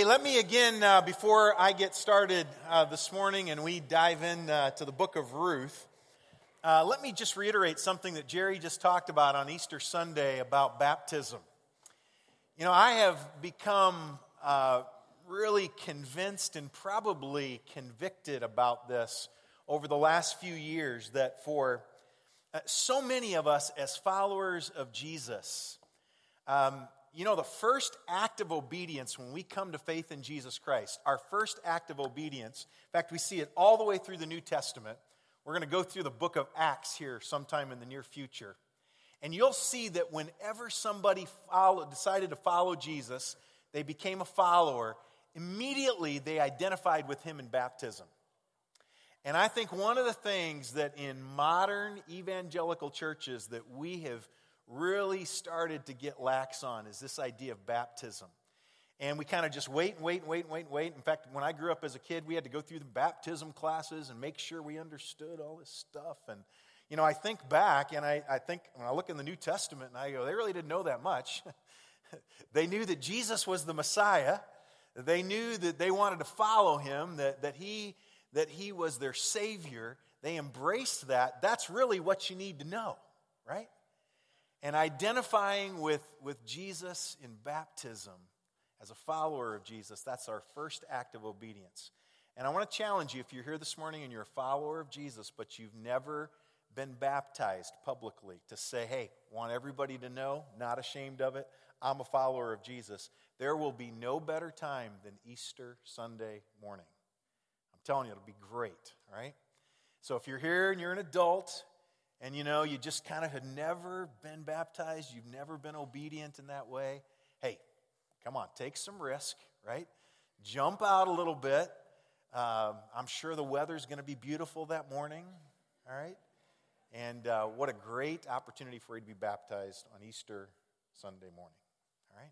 Hey, let me again, uh, before I get started uh, this morning and we dive in uh, to the book of Ruth, uh, let me just reiterate something that Jerry just talked about on Easter Sunday about baptism. You know, I have become uh, really convinced and probably convicted about this over the last few years that for uh, so many of us as followers of Jesus, um, you know, the first act of obedience when we come to faith in Jesus Christ, our first act of obedience, in fact, we see it all the way through the New Testament. We're going to go through the book of Acts here sometime in the near future. And you'll see that whenever somebody followed, decided to follow Jesus, they became a follower, immediately they identified with him in baptism. And I think one of the things that in modern evangelical churches that we have really started to get lax on is this idea of baptism. And we kind of just wait and wait and wait and wait and wait. In fact, when I grew up as a kid, we had to go through the baptism classes and make sure we understood all this stuff. And, you know, I think back and I, I think when I look in the New Testament and I go, they really didn't know that much. they knew that Jesus was the Messiah. They knew that they wanted to follow him, that, that, he, that he was their Savior. They embraced that. That's really what you need to know, right? And identifying with, with Jesus in baptism as a follower of Jesus, that's our first act of obedience. And I want to challenge you if you're here this morning and you're a follower of Jesus, but you've never been baptized publicly, to say, hey, want everybody to know, not ashamed of it, I'm a follower of Jesus. There will be no better time than Easter Sunday morning. I'm telling you, it'll be great, all right? So if you're here and you're an adult and you know, you just kind of had never been baptized, you've never been obedient in that way, hey, come on, take some risk, right? Jump out a little bit. Um, I'm sure the weather's going to be beautiful that morning, all right? And uh, what a great opportunity for you to be baptized on Easter Sunday morning, all right?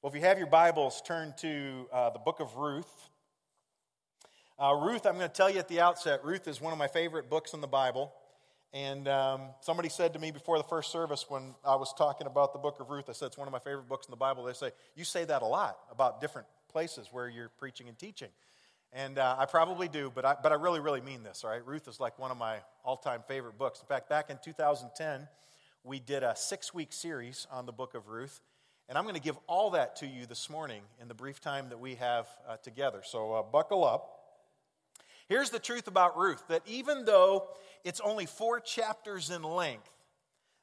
Well, if you have your Bibles, turn to uh, the book of Ruth. Uh, Ruth, I'm going to tell you at the outset, Ruth is one of my favorite books in the Bible. And um, somebody said to me before the first service when I was talking about the book of Ruth, I said it's one of my favorite books in the Bible. They say, You say that a lot about different places where you're preaching and teaching. And uh, I probably do, but I, but I really, really mean this, all right? Ruth is like one of my all time favorite books. In fact, back in 2010, we did a six week series on the book of Ruth. And I'm going to give all that to you this morning in the brief time that we have uh, together. So uh, buckle up. Here's the truth about Ruth that even though it's only four chapters in length,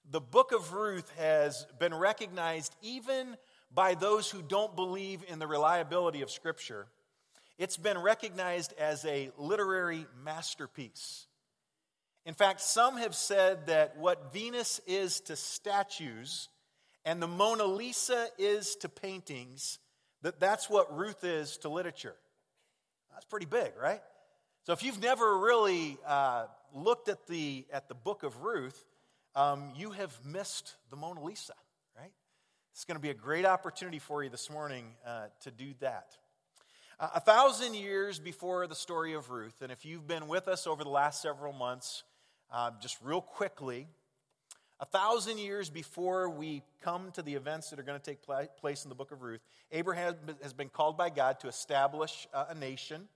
the book of Ruth has been recognized even by those who don't believe in the reliability of Scripture. It's been recognized as a literary masterpiece. In fact, some have said that what Venus is to statues and the Mona Lisa is to paintings, that that's what Ruth is to literature. That's pretty big, right? So if you've never really uh, looked at the, at the book of Ruth, um, you have missed the Mona Lisa, right? It's going to be a great opportunity for you this morning uh, to do that. Uh, a thousand years before the story of Ruth, and if you've been with us over the last several months, uh, just real quickly, a thousand years before we come to the events that are going to take place in the book of Ruth, Abraham has been called by God to establish a nation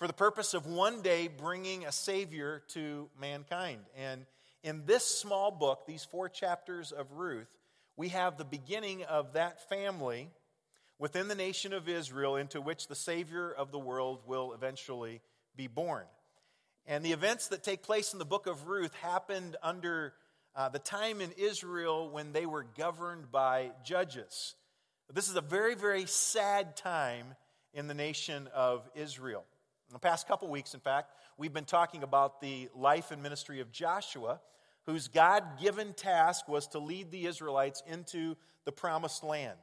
for the purpose of one day bringing a Savior to mankind. And in this small book, these four chapters of Ruth, we have the beginning of that family within the nation of Israel into which the Savior of the world will eventually be born. And the events that take place in the book of Ruth happened under uh, the time in Israel when they were governed by judges. This is a very, very sad time in the nation of Israel. In the past couple weeks, in fact, we've been talking about the life and ministry of Joshua, whose God given task was to lead the Israelites into the promised land.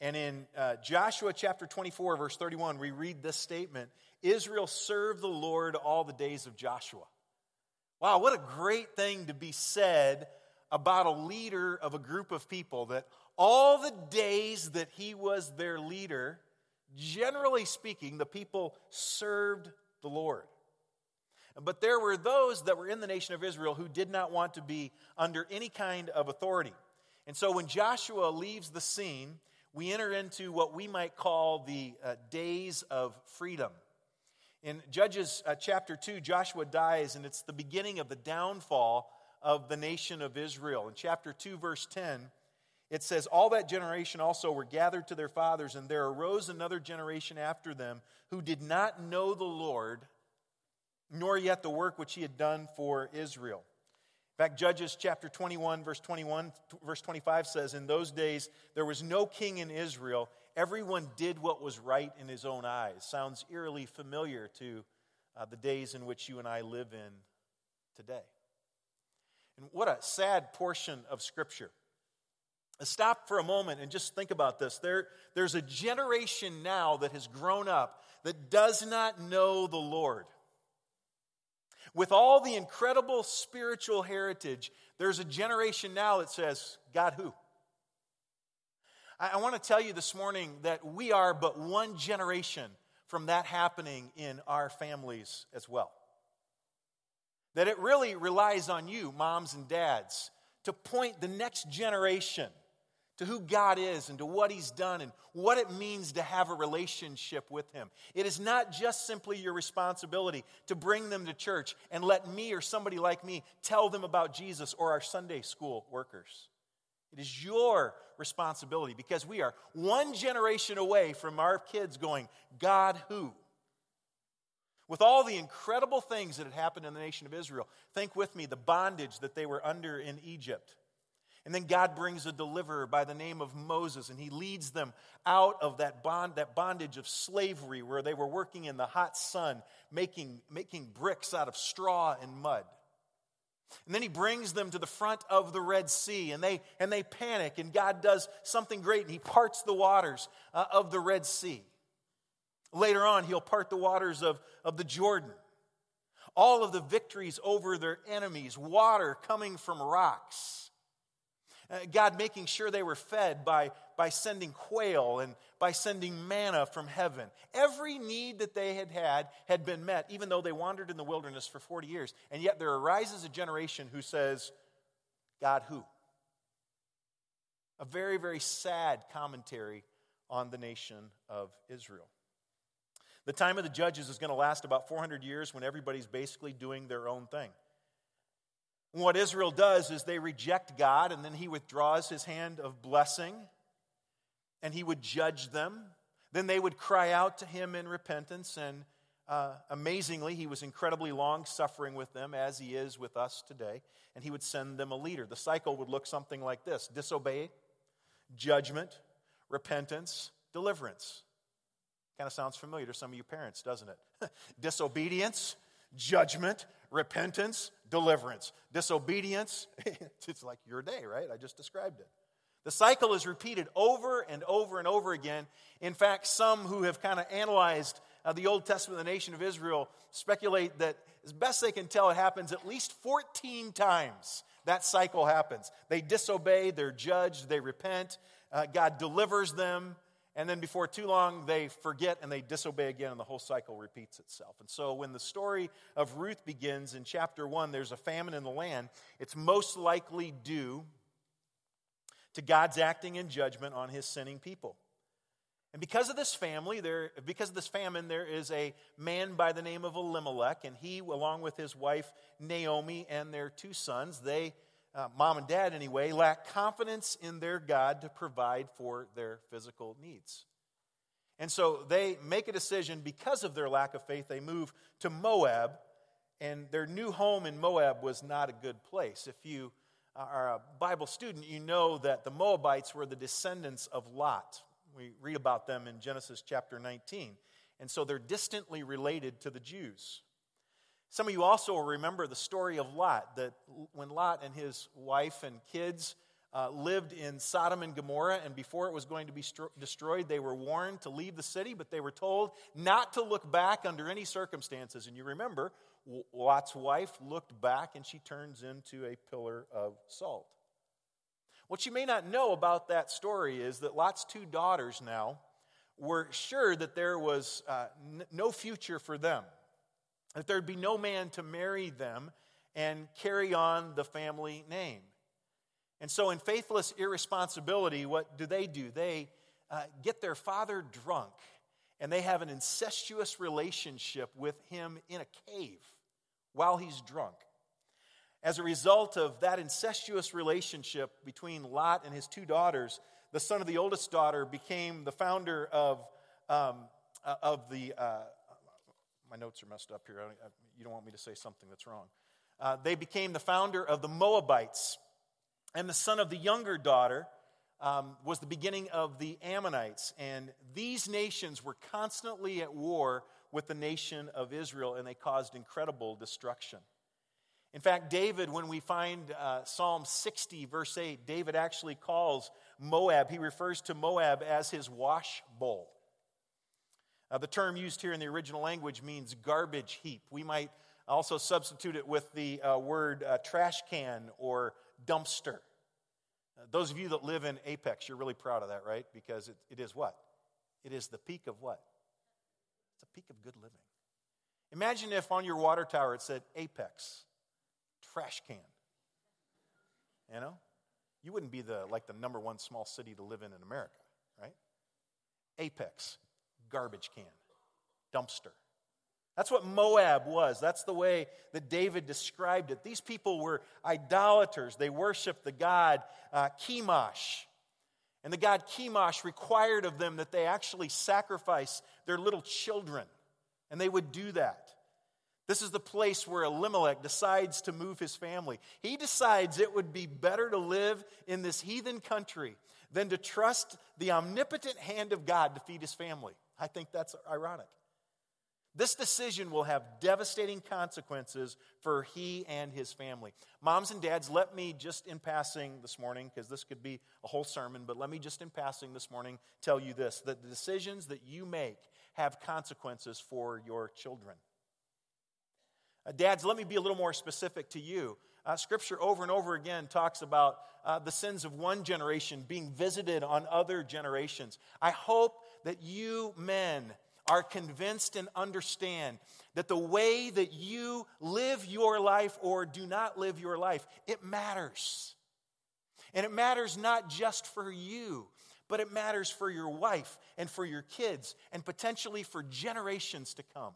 And in uh, Joshua chapter 24, verse 31, we read this statement Israel served the Lord all the days of Joshua. Wow, what a great thing to be said about a leader of a group of people that all the days that he was their leader, generally speaking, the people served the Lord. But there were those that were in the nation of Israel who did not want to be under any kind of authority. And so when Joshua leaves the scene, we enter into what we might call the uh, days of freedom. In Judges uh, chapter 2, Joshua dies, and it's the beginning of the downfall of the nation of Israel. In chapter 2, verse 10, it says, All that generation also were gathered to their fathers, and there arose another generation after them who did not know the Lord, nor yet the work which he had done for Israel. In fact, Judges chapter 21, verse 21, verse 25 says, In those days there was no king in Israel. Everyone did what was right in his own eyes. Sounds eerily familiar to uh, the days in which you and I live in today. And what a sad portion of Scripture. Stop for a moment and just think about this. There, there's a generation now that has grown up that does not know the Lord. With all the incredible spiritual heritage, there's a generation now that says, God who? I, I want to tell you this morning that we are but one generation from that happening in our families as well. That it really relies on you, moms and dads, to point the next generation to who God is and to what He's done and what it means to have a relationship with Him. It is not just simply your responsibility to bring them to church and let me or somebody like me tell them about Jesus or our Sunday school workers. It is your responsibility because we are one generation away from our kids going, God who? With all the incredible things that had happened in the nation of Israel, think with me the bondage that they were under in Egypt and then God brings a deliverer by the name of Moses, and he leads them out of that, bond, that bondage of slavery where they were working in the hot sun, making, making bricks out of straw and mud. And then he brings them to the front of the Red Sea, and they, and they panic, and God does something great, and he parts the waters uh, of the Red Sea. Later on, he'll part the waters of, of the Jordan. All of the victories over their enemies, water coming from rocks Uh, God making sure they were fed by, by sending quail and by sending manna from heaven. Every need that they had had had been met, even though they wandered in the wilderness for 40 years. And yet there arises a generation who says, God who? A very, very sad commentary on the nation of Israel. The time of the judges is going to last about 400 years when everybody's basically doing their own thing. What Israel does is they reject God, and then he withdraws his hand of blessing, and he would judge them. Then they would cry out to him in repentance, and uh, amazingly, he was incredibly long suffering with them, as he is with us today, and he would send them a leader. The cycle would look something like this disobey, judgment, repentance, deliverance. Kind of sounds familiar to some of you parents, doesn't it? Disobedience, judgment, repentance, deliverance. Disobedience, it's like your day, right? I just described it. The cycle is repeated over and over and over again. In fact, some who have kind of analyzed uh, the Old Testament, the nation of Israel, speculate that, as best they can tell, it happens at least 14 times that cycle happens. They disobey, they're judged, they repent, uh, God delivers them, and then before too long, they forget and they disobey again, and the whole cycle repeats itself. And so, when the story of Ruth begins in chapter 1, there's a famine in the land. It's most likely due to God's acting in judgment on his sinning people. And because of this family, there, because of this famine, there is a man by the name of Elimelech, and he, along with his wife Naomi and their two sons, they uh, mom and dad anyway, lack confidence in their God to provide for their physical needs. And so they make a decision because of their lack of faith, they move to Moab, and their new home in Moab was not a good place. If you are a Bible student, you know that the Moabites were the descendants of Lot. We read about them in Genesis chapter 19. And so they're distantly related to the Jews. Some of you also remember the story of Lot, that when Lot and his wife and kids uh, lived in Sodom and Gomorrah, and before it was going to be stro- destroyed, they were warned to leave the city, but they were told not to look back under any circumstances. And you remember, Lot's wife looked back and she turns into a pillar of salt. What you may not know about that story is that Lot's two daughters now were sure that there was uh, n- no future for them that there'd be no man to marry them and carry on the family name. And so, in faithless irresponsibility, what do they do? They uh, get their father drunk, and they have an incestuous relationship with him in a cave while he's drunk. As a result of that incestuous relationship between Lot and his two daughters, the son of the oldest daughter became the founder of, um, uh, of the. Uh, my notes are messed up here. you don't want me to say something that's wrong. Uh, they became the founder of the Moabites. And the son of the younger daughter um, was the beginning of the Ammonites. And these nations were constantly at war with the nation of Israel, and they caused incredible destruction. In fact, David, when we find uh, Psalm 60, verse 8, David actually calls Moab, he refers to Moab as his wash bowl. Uh, the term used here in the original language means garbage heap. We might also substitute it with the uh, word uh, trash can or dumpster. Uh, those of you that live in Apex, you're really proud of that, right? Because it, it is what? It is the peak of what? It's a peak of good living. Imagine if on your water tower it said Apex trash can. You know? You wouldn't be the like the number one small city to live in in America, right? Apex, garbage can, dumpster. That's what Moab was. That's the way that David described it. These people were idolaters. They worshiped the god uh, Chemosh. And the god Chemosh required of them that they actually sacrifice their little children. And they would do that. This is the place where Elimelech decides to move his family. He decides it would be better to live in this heathen country than to trust the omnipotent hand of God to feed his family. I think that's ironic. This decision will have devastating consequences for he and his family. Moms and dads, let me just in passing this morning, because this could be a whole sermon, but let me just in passing this morning tell you this that the decisions that you make have consequences for your children. Uh, dads, let me be a little more specific to you. Uh, scripture over and over again talks about uh, the sins of one generation being visited on other generations. I hope that you men are convinced and understand that the way that you live your life or do not live your life, it matters. And it matters not just for you, but it matters for your wife and for your kids and potentially for generations to come.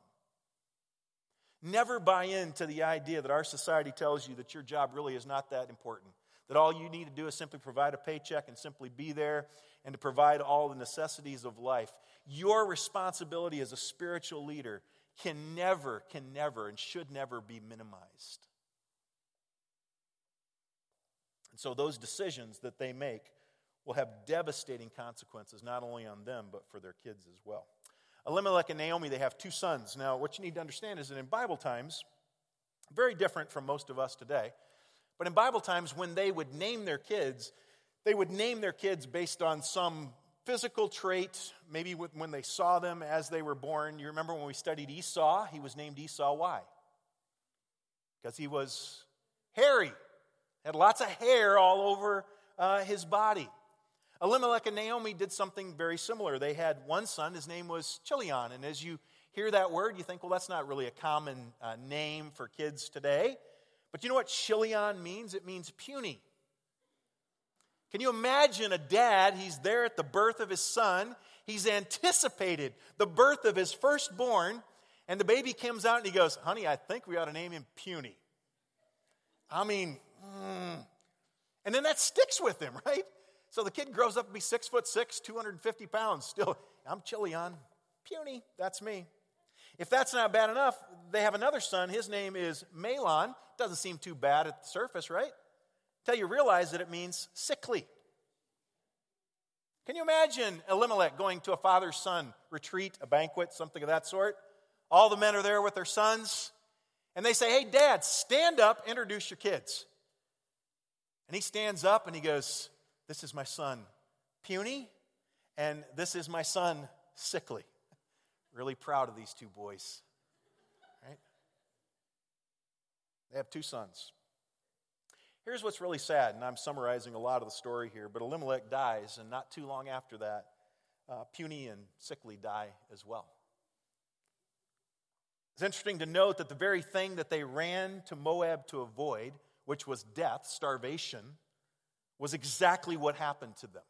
Never buy into the idea that our society tells you that your job really is not that important. That all you need to do is simply provide a paycheck and simply be there and to provide all the necessities of life. Your responsibility as a spiritual leader can never, can never, and should never be minimized. And so those decisions that they make will have devastating consequences, not only on them, but for their kids as well. Elimelech and Naomi, they have two sons. Now, what you need to understand is that in Bible times, very different from most of us today, but in Bible times, when they would name their kids, they would name their kids based on some physical trait, maybe when they saw them as they were born. You remember when we studied Esau? He was named Esau. Why? Because he was hairy, had lots of hair all over uh, his body. Elimelech and Naomi did something very similar. They had one son, his name was Chilion. And as you hear that word, you think, well, that's not really a common uh, name for kids today. But you know what Chilion means? It means puny. Can you imagine a dad? He's there at the birth of his son. He's anticipated the birth of his firstborn. And the baby comes out and he goes, Honey, I think we ought to name him Puny. I mean, mm. and then that sticks with him, right? So the kid grows up to be six foot six, 250 pounds. Still, I'm Chilion. Puny, that's me. If that's not bad enough, they have another son. His name is Mahlon. Doesn't seem too bad at the surface, right? Until you realize that it means sickly. Can you imagine Elimelech going to a father son retreat, a banquet, something of that sort? All the men are there with their sons, and they say, Hey, dad, stand up, introduce your kids. And he stands up and he goes, this is my son, puny, and this is my son, sickly. Really proud of these two boys. Right? They have two sons. Here's what's really sad, and I'm summarizing a lot of the story here, but Elimelech dies, and not too long after that, uh, puny and sickly die as well. It's interesting to note that the very thing that they ran to Moab to avoid, which was death, starvation, was exactly what happened to them.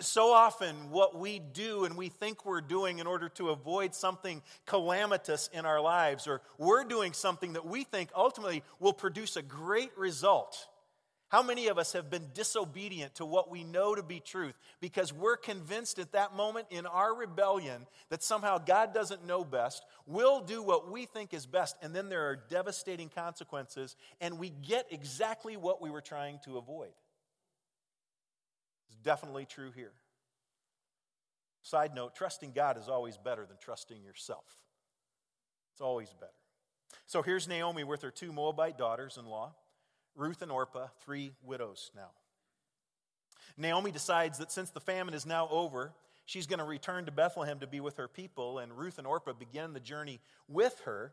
So often, what we do and we think we're doing in order to avoid something calamitous in our lives, or we're doing something that we think ultimately will produce a great result. How many of us have been disobedient to what we know to be truth because we're convinced at that moment in our rebellion that somehow God doesn't know best? We'll do what we think is best, and then there are devastating consequences, and we get exactly what we were trying to avoid. Definitely true here. Side note trusting God is always better than trusting yourself. It's always better. So here's Naomi with her two Moabite daughters in law, Ruth and Orpah, three widows now. Naomi decides that since the famine is now over, she's going to return to Bethlehem to be with her people, and Ruth and Orpah begin the journey with her,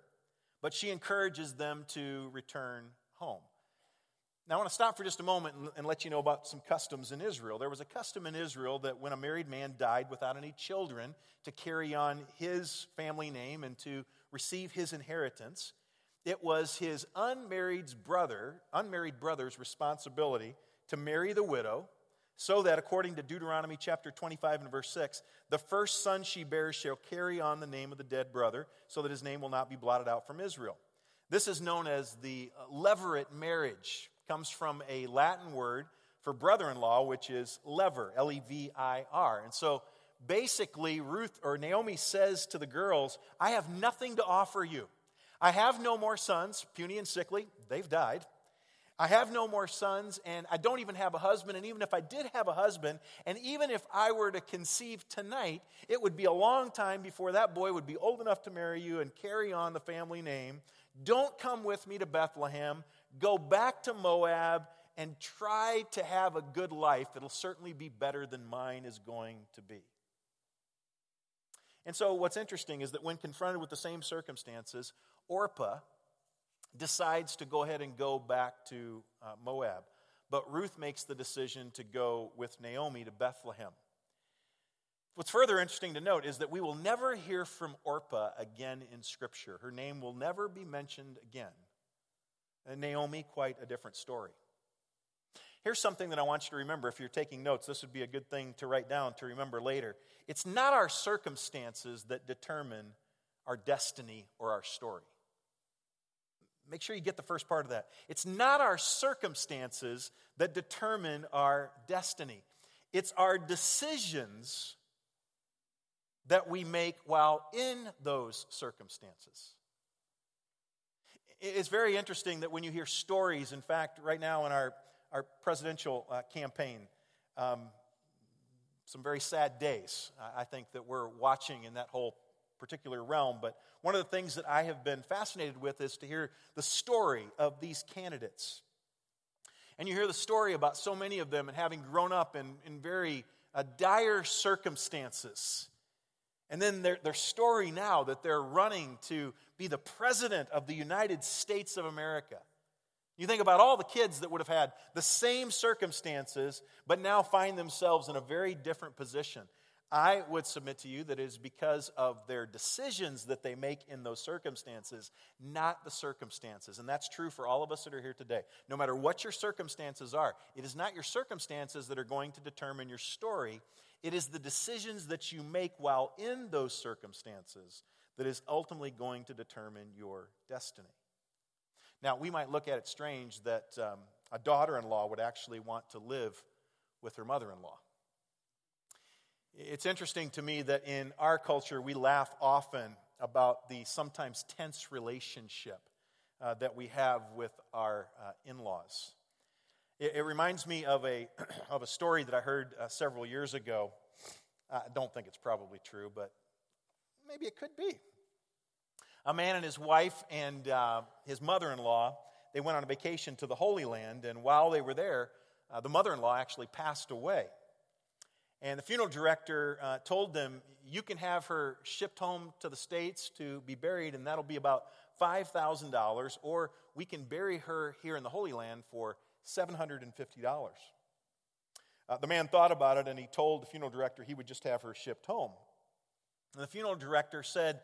but she encourages them to return home. Now, I want to stop for just a moment and, and, let you know about some customs in Israel. There was a custom in Israel that when a married man died without any children, to carry on his family name and to receive his inheritance, it was his unmarried brother, unmarried brother's responsibility to marry the widow, so that according to Deuteronomy chapter 25 and verse 6, the first son she bears shall carry on the name of the dead brother, so that his name will not be blotted out from Israel. This is known as the levirate marriage comes from a Latin word for brother in law, which is lever, L E V I R. And so basically, Ruth or Naomi says to the girls, I have nothing to offer you. I have no more sons, puny and sickly, they've died. I have no more sons, and I don't even have a husband. And even if I did have a husband, and even if I were to conceive tonight, it would be a long time before that boy would be old enough to marry you and carry on the family name. Don't come with me to Bethlehem go back to Moab and try to have a good life. It'll certainly be better than mine is going to be. And so, what's interesting is that when confronted with the same circumstances, Orpah decides to go ahead and go back to uh, Moab. But Ruth makes the decision to go with Naomi to Bethlehem. What's further interesting to note is that we will never hear from Orpah again in Scripture. Her name will never be mentioned again. And Naomi, quite a different story. Here's something that I want you to remember. If you're taking notes, this would be a good thing to write down to remember later. It's not our circumstances that determine our destiny or our story. Make sure you get the first part of that. It's not our circumstances that determine our destiny, it's our decisions that we make while in those circumstances. It's very interesting that when you hear stories, in fact, right now in our, our presidential uh, campaign, um, some very sad days, I think, that we're watching in that whole particular realm. But one of the things that I have been fascinated with is to hear the story of these candidates. And you hear the story about so many of them and having grown up in, in very uh, dire circumstances. And then their, their story now that they're running to be the president of the United States of America. You think about all the kids that would have had the same circumstances, but now find themselves in a very different position. I would submit to you that it is because of their decisions that they make in those circumstances, not the circumstances. And that's true for all of us that are here today. No matter what your circumstances are, it is not your circumstances that are going to determine your story. It is the decisions that you make while in those circumstances that is ultimately going to determine your destiny. Now, we might look at it strange that um, a daughter in law would actually want to live with her mother in law. It's interesting to me that in our culture, we laugh often about the sometimes tense relationship uh, that we have with our uh, in laws. It, it, reminds me of a, of a story that I heard uh, several years ago. I don't think it's probably true, but maybe it could be. A man and his wife and uh, his mother in law, they went on a vacation to the Holy Land, and while they were there, uh, the mother in law actually passed away. And the funeral director uh, told them, You can have her shipped home to the States to be buried, and that'll be about $5,000, or we can bury her here in the Holy Land for $750. Uh, the man thought about it and he told the funeral director he would just have her shipped home. And the funeral director said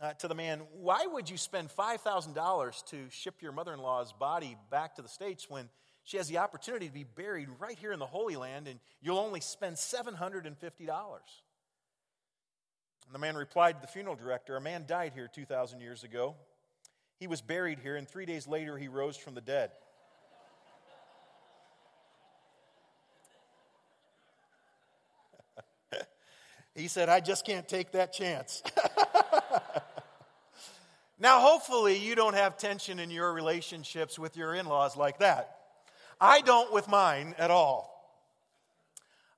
uh, to the man, Why would you spend $5,000 to ship your mother in law's body back to the States when she has the opportunity to be buried right here in the Holy Land, and you'll only spend $750. And the man replied to the funeral director A man died here 2,000 years ago. He was buried here, and three days later, he rose from the dead. he said, I just can't take that chance. now, hopefully, you don't have tension in your relationships with your in laws like that. I don't with mine at all.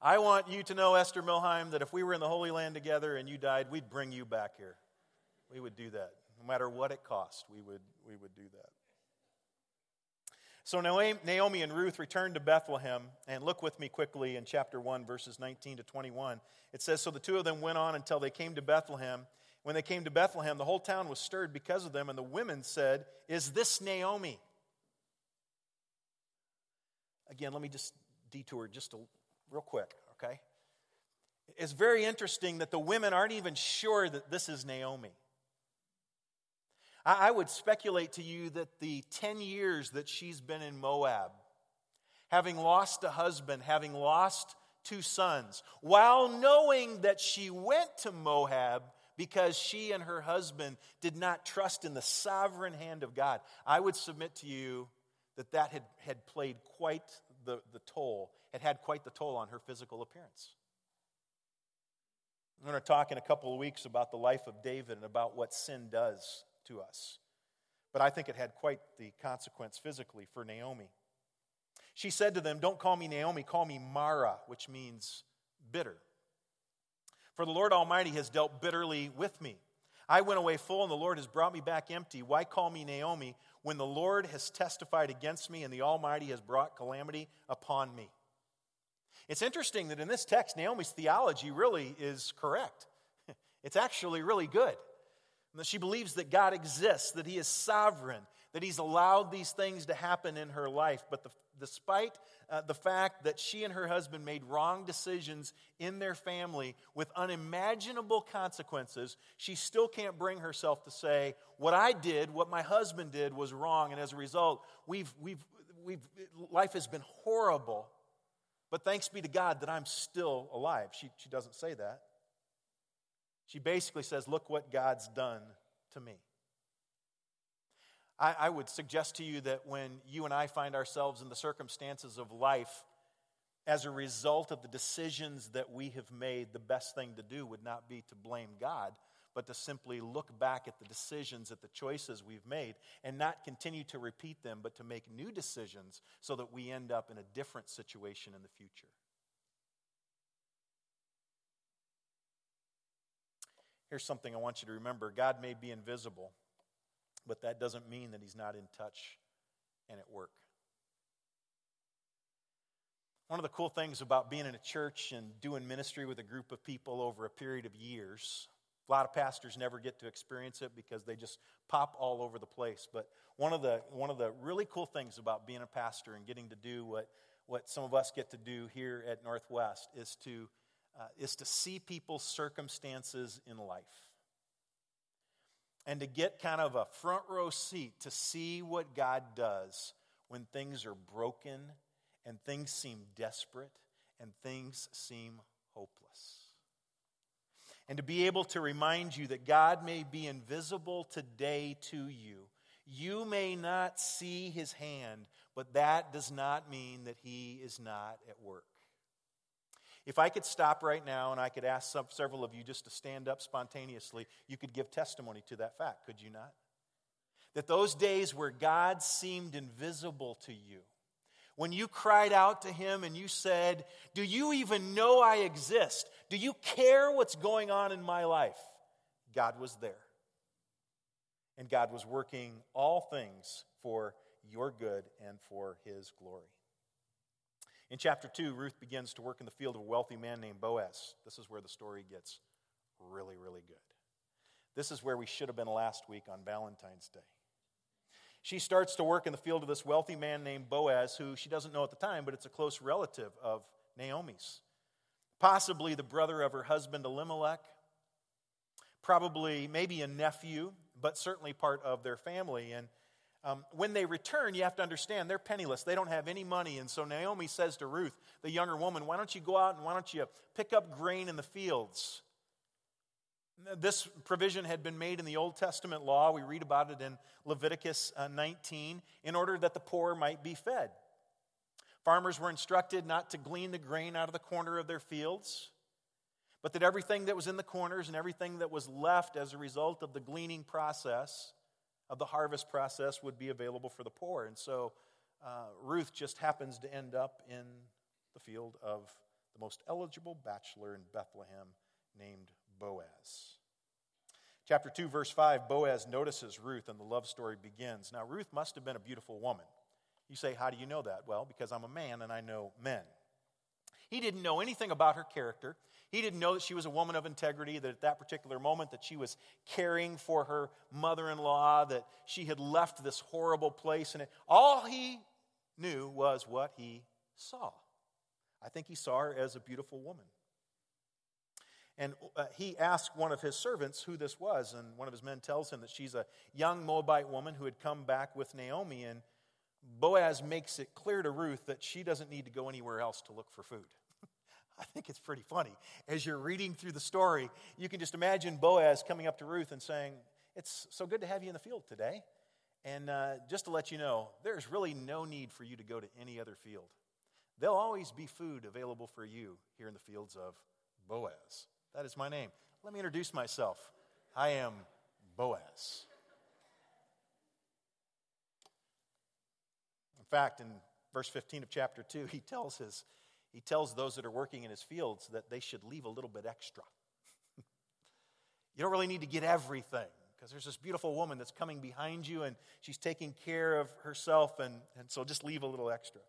I want you to know, Esther Milheim, that if we were in the Holy Land together and you died, we'd bring you back here. We would do that. No matter what it cost, we would, we would do that. So Naomi and Ruth returned to Bethlehem, and look with me quickly in chapter 1, verses 19 to 21. It says So the two of them went on until they came to Bethlehem. When they came to Bethlehem, the whole town was stirred because of them, and the women said, Is this Naomi? Again, let me just detour just a, real quick, okay? It's very interesting that the women aren't even sure that this is Naomi. I, I would speculate to you that the 10 years that she's been in Moab, having lost a husband, having lost two sons, while knowing that she went to Moab because she and her husband did not trust in the sovereign hand of God, I would submit to you that that had, had played quite the, the toll, had had quite the toll on her physical appearance. I'm going to talk in a couple of weeks about the life of David and about what sin does to us. But I think it had quite the consequence physically for Naomi. She said to them, Don't call me Naomi, call me Mara, which means bitter. For the Lord Almighty has dealt bitterly with me. I went away full, and the Lord has brought me back empty. Why call me Naomi when the Lord has testified against me and the Almighty has brought calamity upon me? It's interesting that in this text, Naomi's theology really is correct. It's actually really good. She believes that God exists, that He is sovereign, that He's allowed these things to happen in her life. But the, despite uh, the fact that she and her husband made wrong decisions in their family with unimaginable consequences, she still can't bring herself to say, What I did, what my husband did, was wrong. And as a result, we've, we've, we've, life has been horrible. But thanks be to God that I'm still alive. She, she doesn't say that. She basically says, Look what God's done to me. I, I would suggest to you that when you and I find ourselves in the circumstances of life as a result of the decisions that we have made, the best thing to do would not be to blame God, but to simply look back at the decisions, at the choices we've made, and not continue to repeat them, but to make new decisions so that we end up in a different situation in the future. Here's something I want you to remember God may be invisible, but that doesn't mean that He's not in touch and at work. One of the cool things about being in a church and doing ministry with a group of people over a period of years, a lot of pastors never get to experience it because they just pop all over the place. But one of the, one of the really cool things about being a pastor and getting to do what, what some of us get to do here at Northwest is to uh, is to see people's circumstances in life and to get kind of a front row seat to see what God does when things are broken and things seem desperate and things seem hopeless. And to be able to remind you that God may be invisible today to you. You may not see his hand, but that does not mean that he is not at work. If I could stop right now and I could ask some, several of you just to stand up spontaneously, you could give testimony to that fact, could you not? That those days where God seemed invisible to you, when you cried out to Him and you said, Do you even know I exist? Do you care what's going on in my life? God was there. And God was working all things for your good and for His glory. In chapter 2, Ruth begins to work in the field of a wealthy man named Boaz. This is where the story gets really, really good. This is where we should have been last week on Valentine's Day. She starts to work in the field of this wealthy man named Boaz, who she doesn't know at the time, but it's a close relative of Naomi's. Possibly the brother of her husband Elimelech, probably maybe a nephew, but certainly part of their family. And Um, when they return, you have to understand they're penniless. They don't have any money. And so Naomi says to Ruth, the younger woman, Why don't you go out and why don't you pick up grain in the fields? This provision had been made in the Old Testament law. We read about it in Leviticus uh, 19 in order that the poor might be fed. Farmers were instructed not to glean the grain out of the corner of their fields, but that everything that was in the corners and everything that was left as a result of the gleaning process, of the harvest process, would be available for the poor. And so uh, Ruth just happens to end up in the field of the most eligible bachelor in Bethlehem named Boaz. Chapter 2, verse 5 Boaz notices Ruth, and the love story begins. Now, Ruth must have been a beautiful woman. You say, How do you know that? Well, because I'm a man and I know men. He didn't know anything about her character. He didn't know that she was a woman of integrity, that at that particular moment that she was caring for her mother-in-law, that she had left this horrible place. And it, all he knew was what he saw. I think he saw her as a beautiful woman. And uh, he asked one of his servants who this was, and one of his men tells him that she's a young Moabite woman who had come back with Naomi. And Boaz makes it clear to Ruth that she doesn't need to go anywhere else to look for food. I think it's pretty funny. As you're reading through the story, you can just imagine Boaz coming up to Ruth and saying, It's so good to have you in the field today. And uh, just to let you know, there's really no need for you to go to any other field. There'll always be food available for you here in the fields of Boaz. That is my name. Let me introduce myself. I am Boaz. Fact, in verse 15 of chapter 2, he tells, his, he tells those that are working in his fields that they should leave a little bit extra. you don't really need to get everything because there's this beautiful woman that's coming behind you and she's taking care of herself, and, and so just leave a little extra.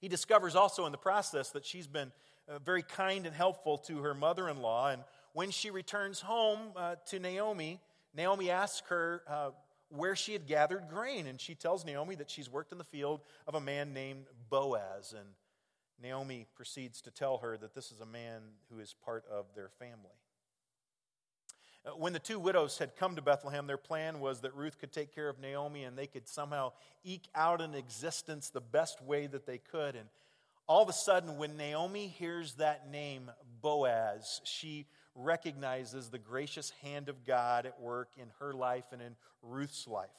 He discovers also in the process that she's been uh, very kind and helpful to her mother in law. And when she returns home uh, to Naomi, Naomi asks her, uh, where she had gathered grain. And she tells Naomi that she's worked in the field of a man named Boaz. And Naomi proceeds to tell her that this is a man who is part of their family. Uh, when the two widows had come to Bethlehem, their plan was that Ruth could take care of Naomi and they could somehow eke out an existence the best way that they could. And all of a sudden, when Naomi hears that name, Boaz, she recognizes the gracious hand of God at work in her life and in Ruth's life.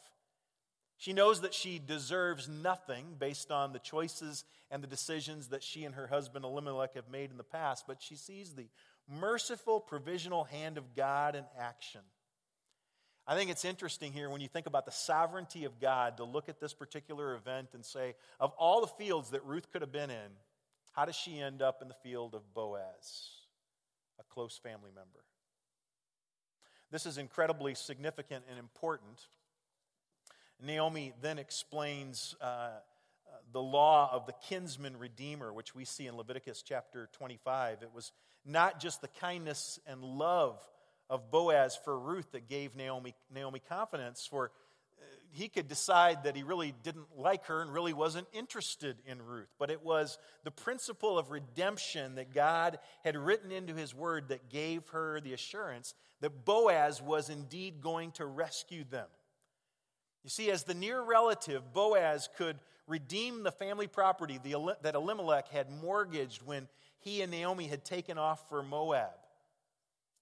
She knows that she deserves nothing based on the choices and the decisions that she and her husband Elimelech have made in the past, but she sees the merciful, provisional hand of God in action. I think it's interesting here when you think about the sovereignty of God to look at this particular event and say, of all the fields that Ruth could have been in, how does she end up in the field of Boaz? A close family member. This is incredibly significant and important. Naomi then explains uh, uh, the law of the kinsman redeemer, which we see in Leviticus chapter 25. It was not just the kindness and love of Boaz for Ruth that gave Naomi, Naomi confidence, for he could decide that he really didn't like her and really wasn't interested in Ruth. But it was the principle of redemption that God had written into his word that gave her the assurance that Boaz was indeed going to rescue them. You see, as the near relative, Boaz could redeem the family property that Elimelech had mortgaged when he and Naomi had taken off for Moab.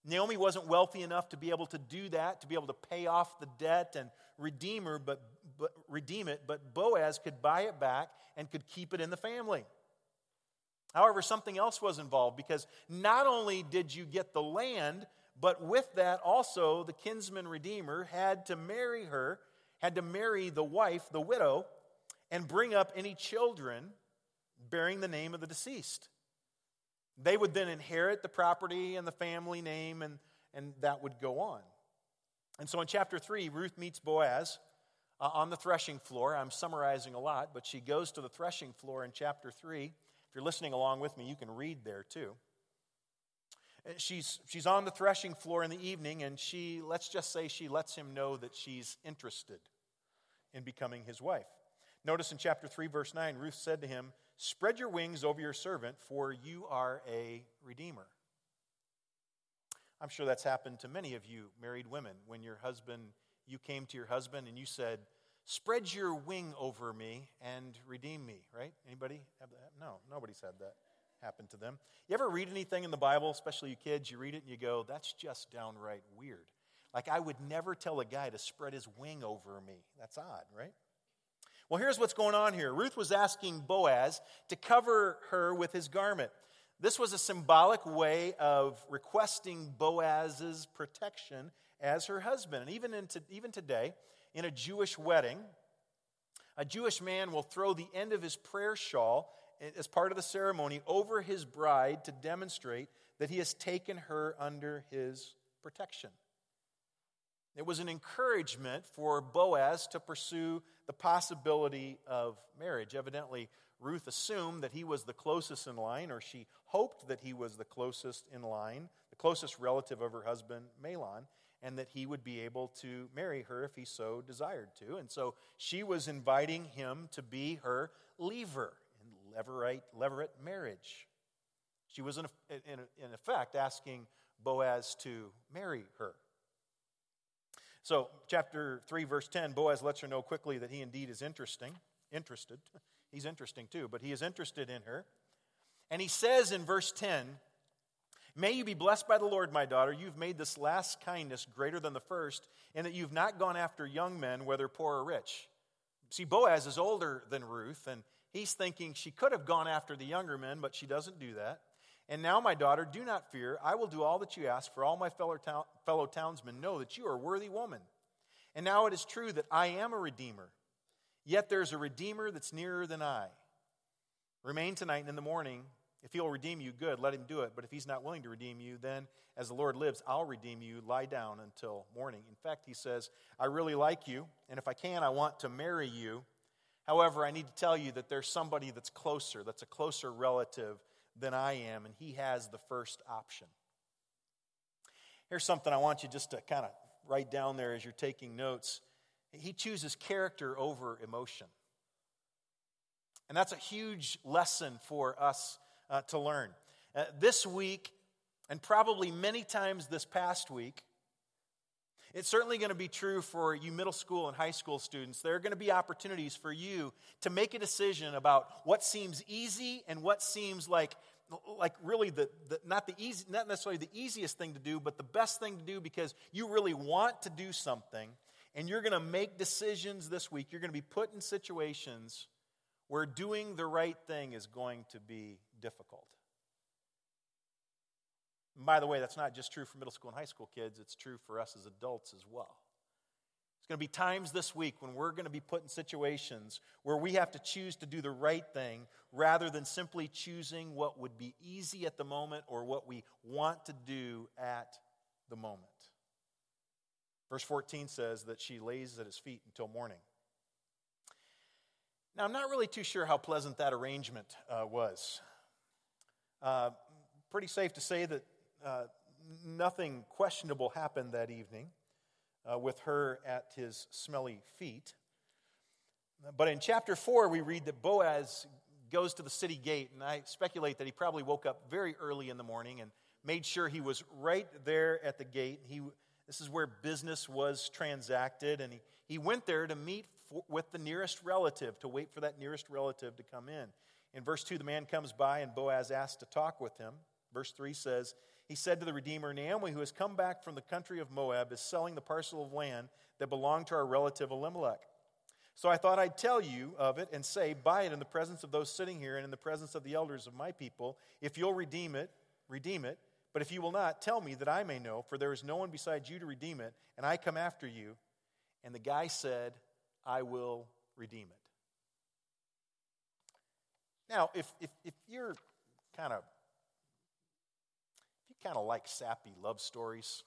Naomi wasn't wealthy enough to be able to do that, to be able to pay off the debt and redeem her, but, but redeem it, but Boaz could buy it back and could keep it in the family. However, something else was involved because not only did you get the land, but with that also the kinsman redeemer had to marry her, had to marry the wife, the widow, and bring up any children bearing the name of the deceased. They would then inherit the property and the family name, and, and that would go on. And so in chapter 3, Ruth meets Boaz uh, on the threshing floor. I'm summarizing a lot, but she goes to the threshing floor in chapter 3. If you're listening along with me, you can read there too. Uh, she's, she's on the threshing floor in the evening, and she, let's just say, she lets him know that she's interested in becoming his wife. Notice in chapter 3, verse 9, Ruth said to him, Spread your wings over your servant, for you are a redeemer. I'm sure that's happened to many of you married women when your husband, you came to your husband and you said, Spread your wing over me and redeem me, right? Anybody have that? No, nobody said that happened to them. You ever read anything in the Bible, especially you kids, you read it and you go, that's just downright weird. Like I would never tell a guy to spread his wing over me. That's odd, right? Well, here's what's going on here. Ruth was asking Boaz to cover her with his garment. This was a symbolic way of requesting Boaz's protection as her husband. And even, into, even today, in a Jewish wedding, a Jewish man will throw the end of his prayer shawl as part of the ceremony over his bride to demonstrate that he has taken her under his protection. It was an encouragement for Boaz to pursue the possibility of marriage. Evidently, Ruth assumed that he was the closest in line, or she hoped that he was the closest in line, the closest relative of her husband, Mahlon, and that he would be able to marry her if he so desired to. And so she was inviting him to be her levir in levirate marriage. She was, in, in, in effect, asking Boaz to marry her. So, chapter 3, verse 10, Boaz lets her know quickly that he indeed is interesting, interested. He's interesting too, but he is interested in her. And he says in verse 10, May you be blessed by the Lord, my daughter. You've made this last kindness greater than the first, and that you've not gone after young men, whether poor or rich. See, Boaz is older than Ruth, and he's thinking she could have gone after the younger men, but she doesn't do that. And now, my daughter, do not fear. I will do all that you ask, for all my fellow, town, fellow townsmen know that you are a worthy woman. And now it is true that I am a redeemer. Yet there's a redeemer that's nearer than I. Remain tonight and in the morning. If he'll redeem you, good, let him do it. But if he's not willing to redeem you, then as the Lord lives, I'll redeem you. Lie down until morning. In fact, he says, I really like you, and if I can, I want to marry you. However, I need to tell you that there's somebody that's closer, that's a closer relative than I am, and he has the first option. Here's something I want you just to kind of write down there as you're taking notes. He chooses character over emotion. And that's a huge lesson for us uh, to learn. Uh, this week, and probably many times this past week, it's certainly going to be true for you middle school and high school students. There are going to be opportunities for you to make a decision about what seems easy and what seems like like really the, the, not the easy not necessarily the easiest thing to do but the best thing to do because you really want to do something and you're going to make decisions this week. You're going to be put in situations where doing the right thing is going to be difficult. And by the way, that's not just true for middle school and high school kids, it's true for us as adults as well. It's going to be times this week when we're going to be put in situations where we have to choose to do the right thing rather than simply choosing what would be easy at the moment or what we want to do at the moment. Verse 14 says that she lays at his feet until morning. Now, I'm not really too sure how pleasant that arrangement uh, was. Uh, pretty safe to say that uh, nothing questionable happened that evening uh, with her at his smelly feet. But in chapter 4, we read that Boaz goes to the city gate, and I speculate that he probably woke up very early in the morning and made sure he was right there at the gate. He, this is where business was transacted, and he, he went there to meet for, with the nearest relative, to wait for that nearest relative to come in. In verse 2, the man comes by, and Boaz asks to talk with him. Verse 3 says, he said to the Redeemer, Naomi, who has come back from the country of Moab, is selling the parcel of land that belonged to our relative Elimelech. So I thought I'd tell you of it and say, Buy it in the presence of those sitting here and in the presence of the elders of my people. If you'll redeem it, redeem it. But if you will not, tell me that I may know, for there is no one besides you to redeem it, and I come after you. And the guy said, I will redeem it. Now, if, if, if you're kind of kind of like sappy love stories.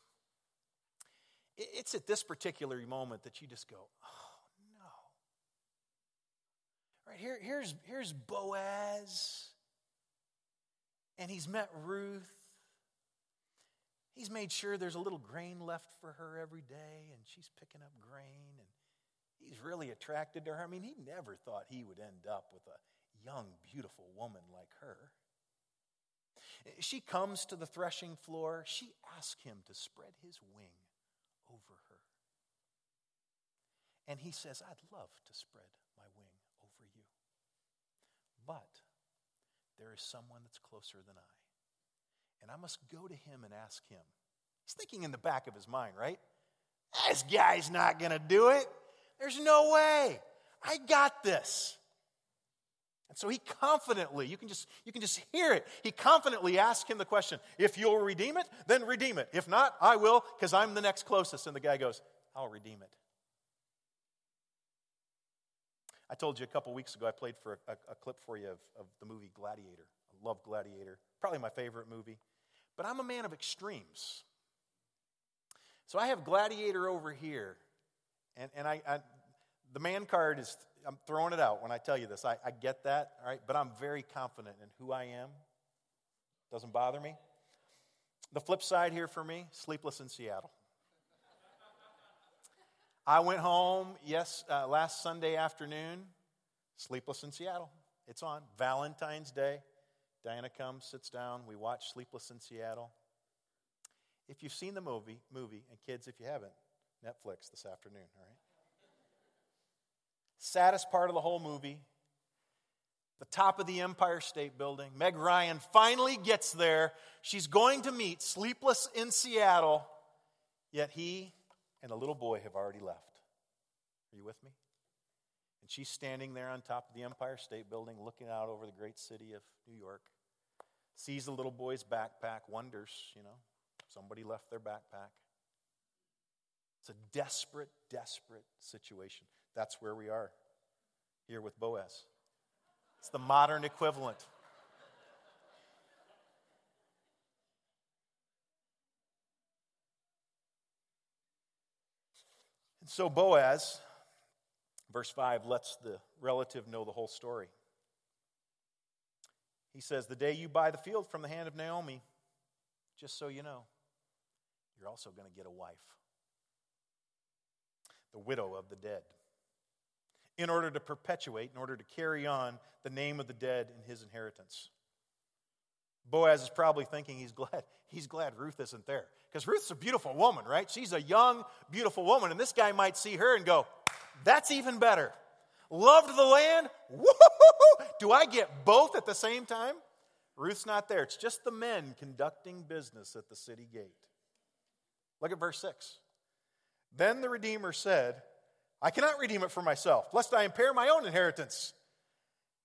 It's at this particular moment that you just go, oh no. Right here, here's, here's Boaz, and he's met Ruth. He's made sure there's a little grain left for her every day, and she's picking up grain, and he's really attracted to her. I mean, he never thought he would end up with a young, beautiful woman like her. She comes to the threshing floor. She asks him to spread his wing over her. And he says, I'd love to spread my wing over you. But there is someone that's closer than I. And I must go to him and ask him. He's thinking in the back of his mind, right? This guy's not going to do it. There's no way. I got this. And so he confidently, you can just you can just hear it. He confidently asks him the question, if you'll redeem it, then redeem it. If not, I will, because I'm the next closest. And the guy goes, I'll redeem it. I told you a couple weeks ago I played for a, a, clip for you of, of the movie Gladiator. I love Gladiator, probably my favorite movie. But I'm a man of extremes. So I have Gladiator over here, and, and I, I the man card is I'm throwing it out when I tell you this. I, I get that, all right, but I'm very confident in who I am. Doesn't bother me. The flip side here for me, sleepless in Seattle. I went home, yes, uh, last Sunday afternoon, sleepless in Seattle. It's on. Valentine's Day. Diana comes, sits down. We watch Sleepless in Seattle. If you've seen the movie, movie, and kids, if you haven't, Netflix this afternoon, all right? Saddest part of the whole movie the top of the Empire State Building. Meg Ryan finally gets there. She's going to meet Sleepless in Seattle, yet he and a little boy have already left. Are you with me? And she's standing there on top of the Empire State Building, looking out over the great city of New York, sees the little boy's backpack, wonders, you know, somebody left their backpack. It's a desperate, desperate situation. That's where we are here with Boaz. It's the modern equivalent. And so Boaz, verse 5, lets the relative know the whole story. He says, The day you buy the field from the hand of Naomi, just so you know, you're also going to get a wife, the widow of the dead in order to perpetuate, in order to carry on the name of the dead in his inheritance. Boaz is probably thinking he's glad he's glad Ruth isn't there because Ruth's a beautiful woman, right? She's a young, beautiful woman, and this guy might see her and go, "That's even better." Loved the land. Woo-hoo-hoo-hoo. Do I get both at the same time? Ruth's not there. It's just the men conducting business at the city gate. Look at verse 6. Then the Redeemer said, I cannot redeem it for myself, lest I impair my own inheritance.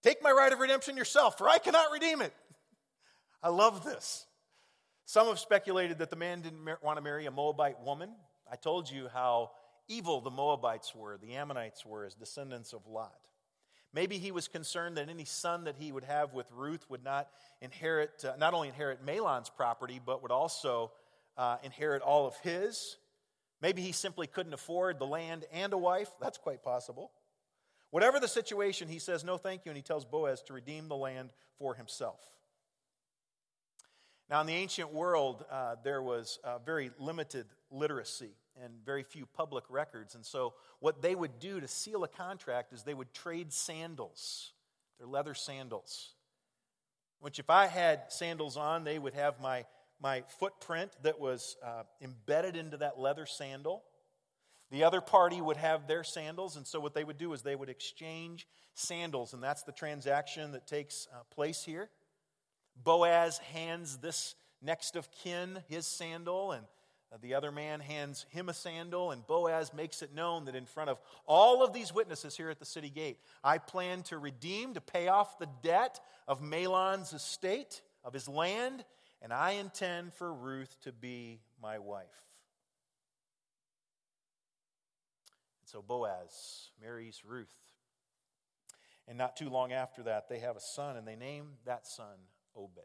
Take my right of redemption yourself, for I cannot redeem it. I love this. Some have speculated that the man didn't want to marry a Moabite woman. I told you how evil the Moabites were, the Ammonites were, as descendants of Lot. Maybe he was concerned that any son that he would have with Ruth would not inherit, uh, not only inherit Mahlon's property, but would also uh, inherit all of his. Maybe he simply couldn't afford the land and a wife. That's quite possible. Whatever the situation, he says no thank you, and he tells Boaz to redeem the land for himself. Now, in the ancient world, uh, there was uh, very limited literacy and very few public records. And so, what they would do to seal a contract is they would trade sandals, their leather sandals. Which, if I had sandals on, they would have my my footprint that was uh, embedded into that leather sandal. The other party would have their sandals, and so what they would do is they would exchange sandals, and that's the transaction that takes uh, place here. Boaz hands this next of kin his sandal, and uh, the other man hands him a sandal, and Boaz makes it known that in front of all of these witnesses here at the city gate, I plan to redeem, to pay off the debt of Mahlon's estate, of his land, and I intend for Ruth to be my wife. And so Boaz marries Ruth. And not too long after that, they have a son, and they name that son Obed.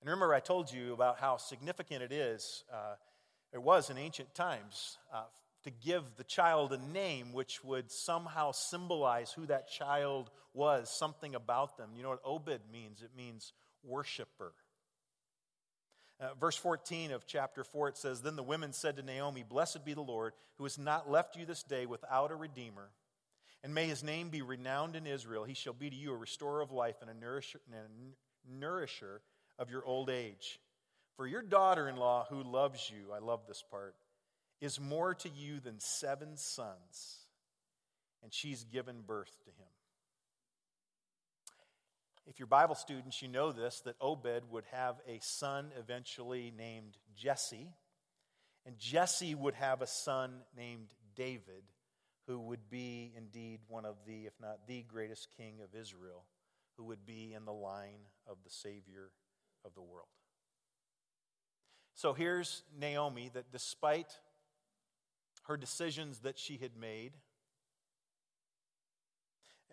And remember, I told you about how significant it is, uh, it was in ancient times, uh, to give the child a name which would somehow symbolize who that child was, something about them. You know what Obed means? It means worshiper. Uh, verse 14 of chapter 4, it says, Then the women said to Naomi, Blessed be the Lord, who has not left you this day without a redeemer. And may his name be renowned in Israel. He shall be to you a restorer of life and a nourisher, and a nourisher of your old age. For your daughter in law, who loves you, I love this part, is more to you than seven sons. And she's given birth to him. If you're Bible students, you know this that Obed would have a son eventually named Jesse. And Jesse would have a son named David, who would be indeed one of the, if not the greatest king of Israel, who would be in the line of the Savior of the world. So here's Naomi that despite her decisions that she had made,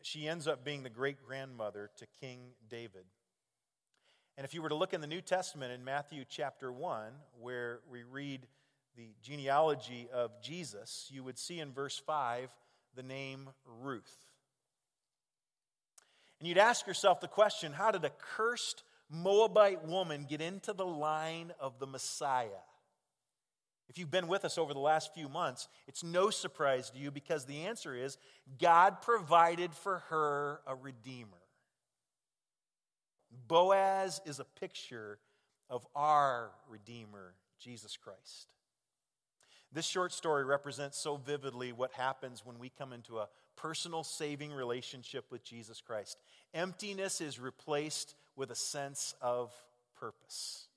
she ends up being the great grandmother to King David. And if you were to look in the New Testament in Matthew chapter 1, where we read the genealogy of Jesus, you would see in verse 5 the name Ruth. And you'd ask yourself the question how did a cursed Moabite woman get into the line of the Messiah? If you've been with us over the last few months, it's no surprise to you because the answer is God provided for her a redeemer. Boaz is a picture of our Redeemer, Jesus Christ. This short story represents so vividly what happens when we come into a personal saving relationship with Jesus Christ. Emptiness is replaced with a sense of purpose.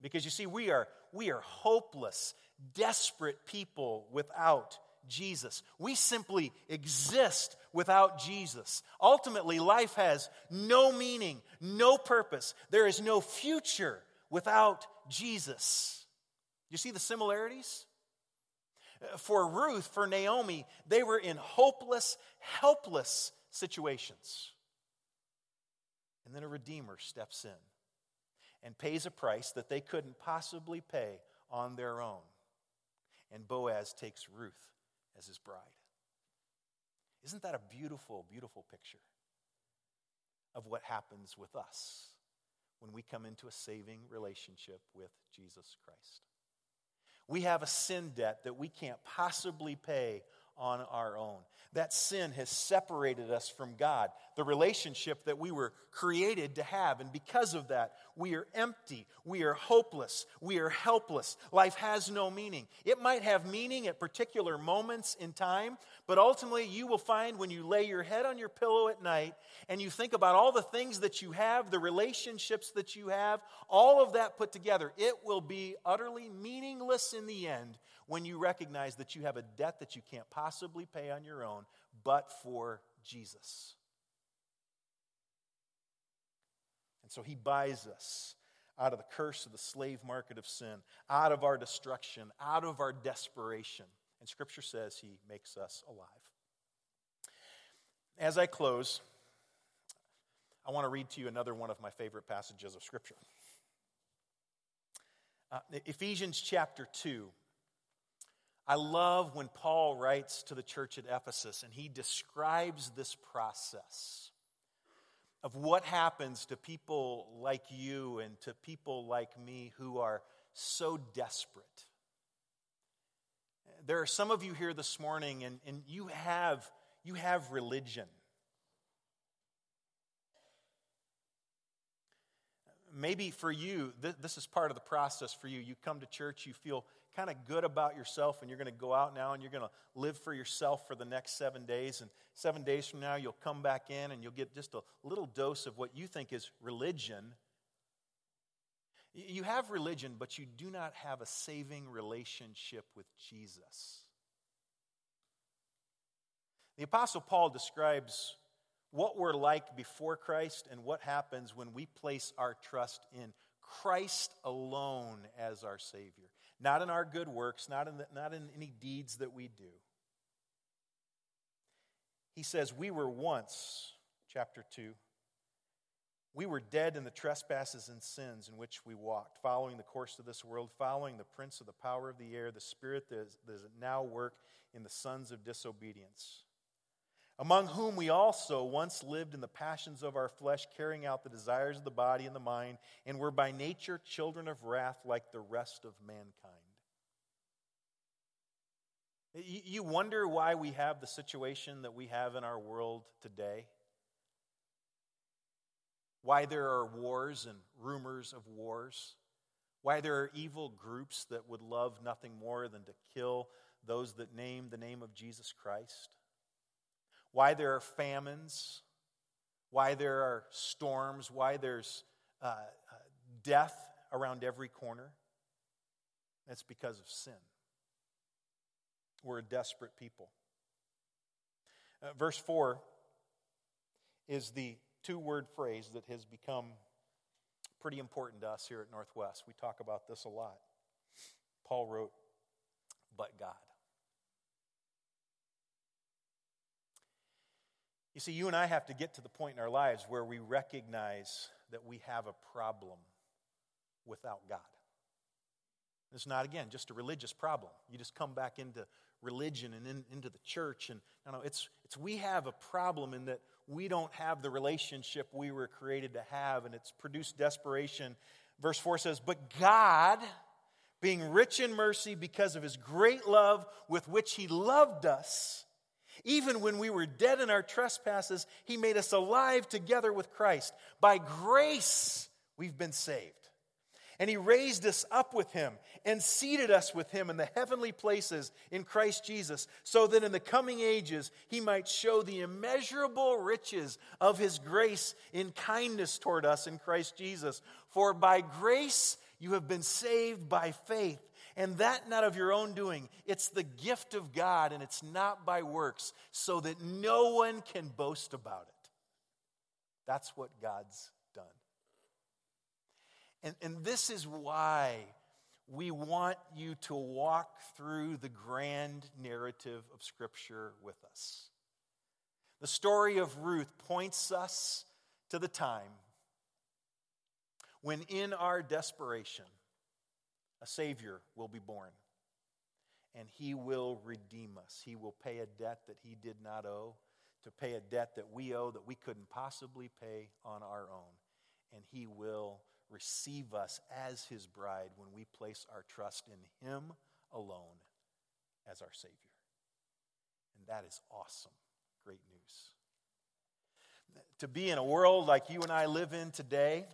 Because you see, we are, we are hopeless, desperate people without Jesus. We simply exist without Jesus. Ultimately, life has no meaning, no purpose. There is no future without Jesus. You see the similarities? For Ruth, for Naomi, they were in hopeless, helpless situations. And then a Redeemer steps in and pays a price that they couldn't possibly pay on their own. And Boaz takes Ruth as his bride. Isn't that a beautiful, beautiful picture of what happens with us when we come into a saving relationship with Jesus Christ? We have a sin debt that we can't possibly pay on our own. That sin has separated us from God, the relationship that we were created to have. And because of that, we are empty. We are hopeless. We are helpless. Life has no meaning. It might have meaning at particular moments in time, but ultimately, you will find when you lay your head on your pillow at night and you think about all the things that you have, the relationships that you have, all of that put together, it will be utterly meaningless in the end when you recognize that you have a debt that you can't possibly pay on your own but for Jesus. And so he buys us out of the curse of the slave market of sin, out of our destruction, out of our desperation. And Scripture says he makes us alive. As I close, I want to read to you another one of my favorite passages of Scripture. Uh, Ephesians chapter 2, I love when Paul writes to the church at Ephesus and he describes this process of what happens to people like you and to people like me who are so desperate. There are some of you here this morning and, and you, have, you have religion. Maybe for you, th- this is part of the process for you. You come to church, you feel kind of good about yourself and you're going to go out now and you're going to live for yourself for the next seven days. And seven days from now, you'll come back in and you'll get just a little dose of what you think is religion. You have religion, but you do not have a saving relationship with Jesus. The Apostle Paul describes what we're like before Christ and what happens when we place our trust in Christ alone as our Savior not in our good works, not in, the, not in any deeds that we do. He says, We were once, chapter 2, we were dead in the trespasses and sins in which we walked, following the course of this world, following the prince of the power of the air, the spirit that is, that is now work in the sons of disobedience among whom we also once lived in the passions of our flesh, carrying out the desires of the body and the mind, and were by nature children of wrath like the rest of mankind. You wonder why we have the situation that we have in our world today? Why there are wars and rumors of wars? Why there are evil groups that would love nothing more than to kill those that name the name of Jesus Christ. Why there are famines. Why there are storms. Why there's uh, uh, death around every corner. That's because of sin. We're a desperate people. Uh, verse 4 is the two word phrase that has become pretty important to us here at Northwest. We talk about this a lot. Paul wrote, But God. You see, you and I have to get to the point in our lives where we recognize that we have a problem without God. It's not, again, just a religious problem. You just come back into religion and in, into the church. And no, no, it's, it's we have a problem in that we don't have the relationship we were created to have, and it's produced desperation. Verse 4 says, But God, being rich in mercy because of his great love with which he loved us, even when we were dead in our trespasses, he made us alive together with Christ. By grace, we've been saved. And he raised us up with him and seated us with him in the heavenly places in Christ Jesus, so that in the coming ages he might show the immeasurable riches of his grace in kindness toward us in Christ Jesus. For by grace you have been saved by faith, and that not of your own doing. It's the gift of God, and it's not by works, so that no one can boast about it. That's what God's done. And, and this is why we want you to walk through the grand narrative of Scripture with us. The story of Ruth points us to the time when, in our desperation, a Savior will be born. And He will redeem us. He will pay a debt that He did not owe, to pay a debt that we owe that we couldn't possibly pay on our own. And He will receive us as his bride when we place our trust in him alone as our Savior. And that is awesome. Great news. To be in a world like you and I live in today,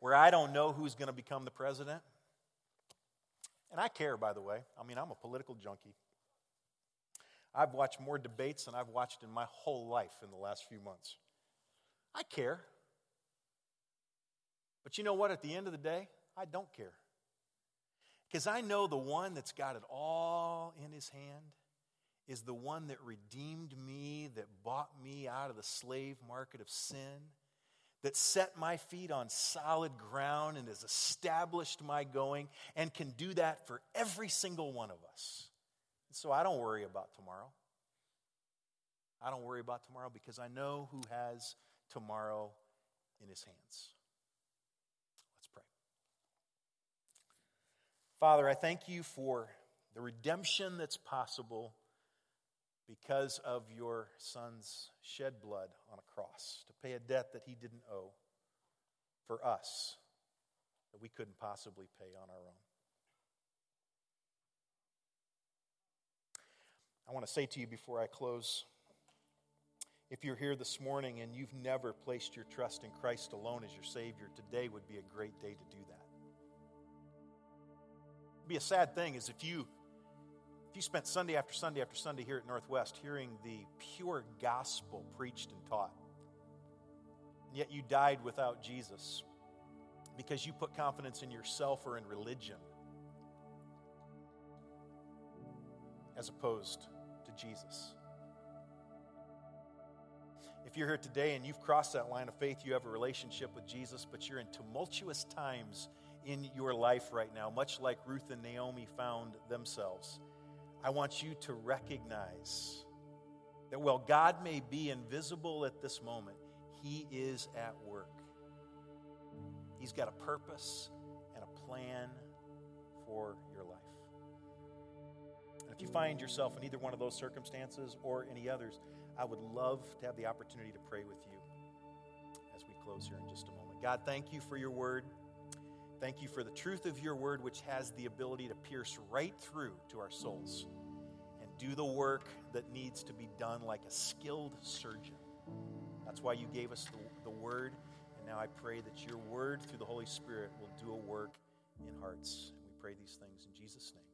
where I don't know who's going to become the president, and I care, by the way. I mean, I'm a political junkie. I've watched more debates than I've watched in my whole life in the last few months. I care. But you know what? At the end of the day, I don't care. Because I know the one that's got it all in his hand is the one that redeemed me, that bought me out of the slave market of sin, that set my feet on solid ground and has established my going, and can do that for every single one of us. So I don't worry about tomorrow. I don't worry about tomorrow because I know who has tomorrow in his hands. Let's pray. Father, I thank you for the redemption that's possible because of your Son's shed blood on a cross to pay a debt that he didn't owe for us that we couldn't possibly pay on our own. I want to say to you before I close if you're here this morning and you've never placed your trust in Christ alone as your Savior, today would be a great day to do that be a sad thing is if you you spent Sunday after Sunday after Sunday here at Northwest hearing the pure gospel preached and taught, and yet you died without Jesus because you put confidence in yourself or in religion as opposed to Jesus. If you're here today and you've crossed that line of faith, you have a relationship with Jesus, but you're in tumultuous times in your life right now, much like Ruth and Naomi found themselves, I want you to recognize that while God may be invisible at this moment, He is at work. He's got a purpose and a plan for your life. And if you find yourself in either one of those circumstances or any others, I would love to have the opportunity to pray with you as we close here in just a moment. God, thank you for your word. Thank you for the truth of your word, which has the ability to pierce right through to our souls and do the work that needs to be done like a skilled surgeon. That's why you gave us the, the word. And now I pray that your word through the Holy Spirit will do a work in hearts. And we pray these things in Jesus' name.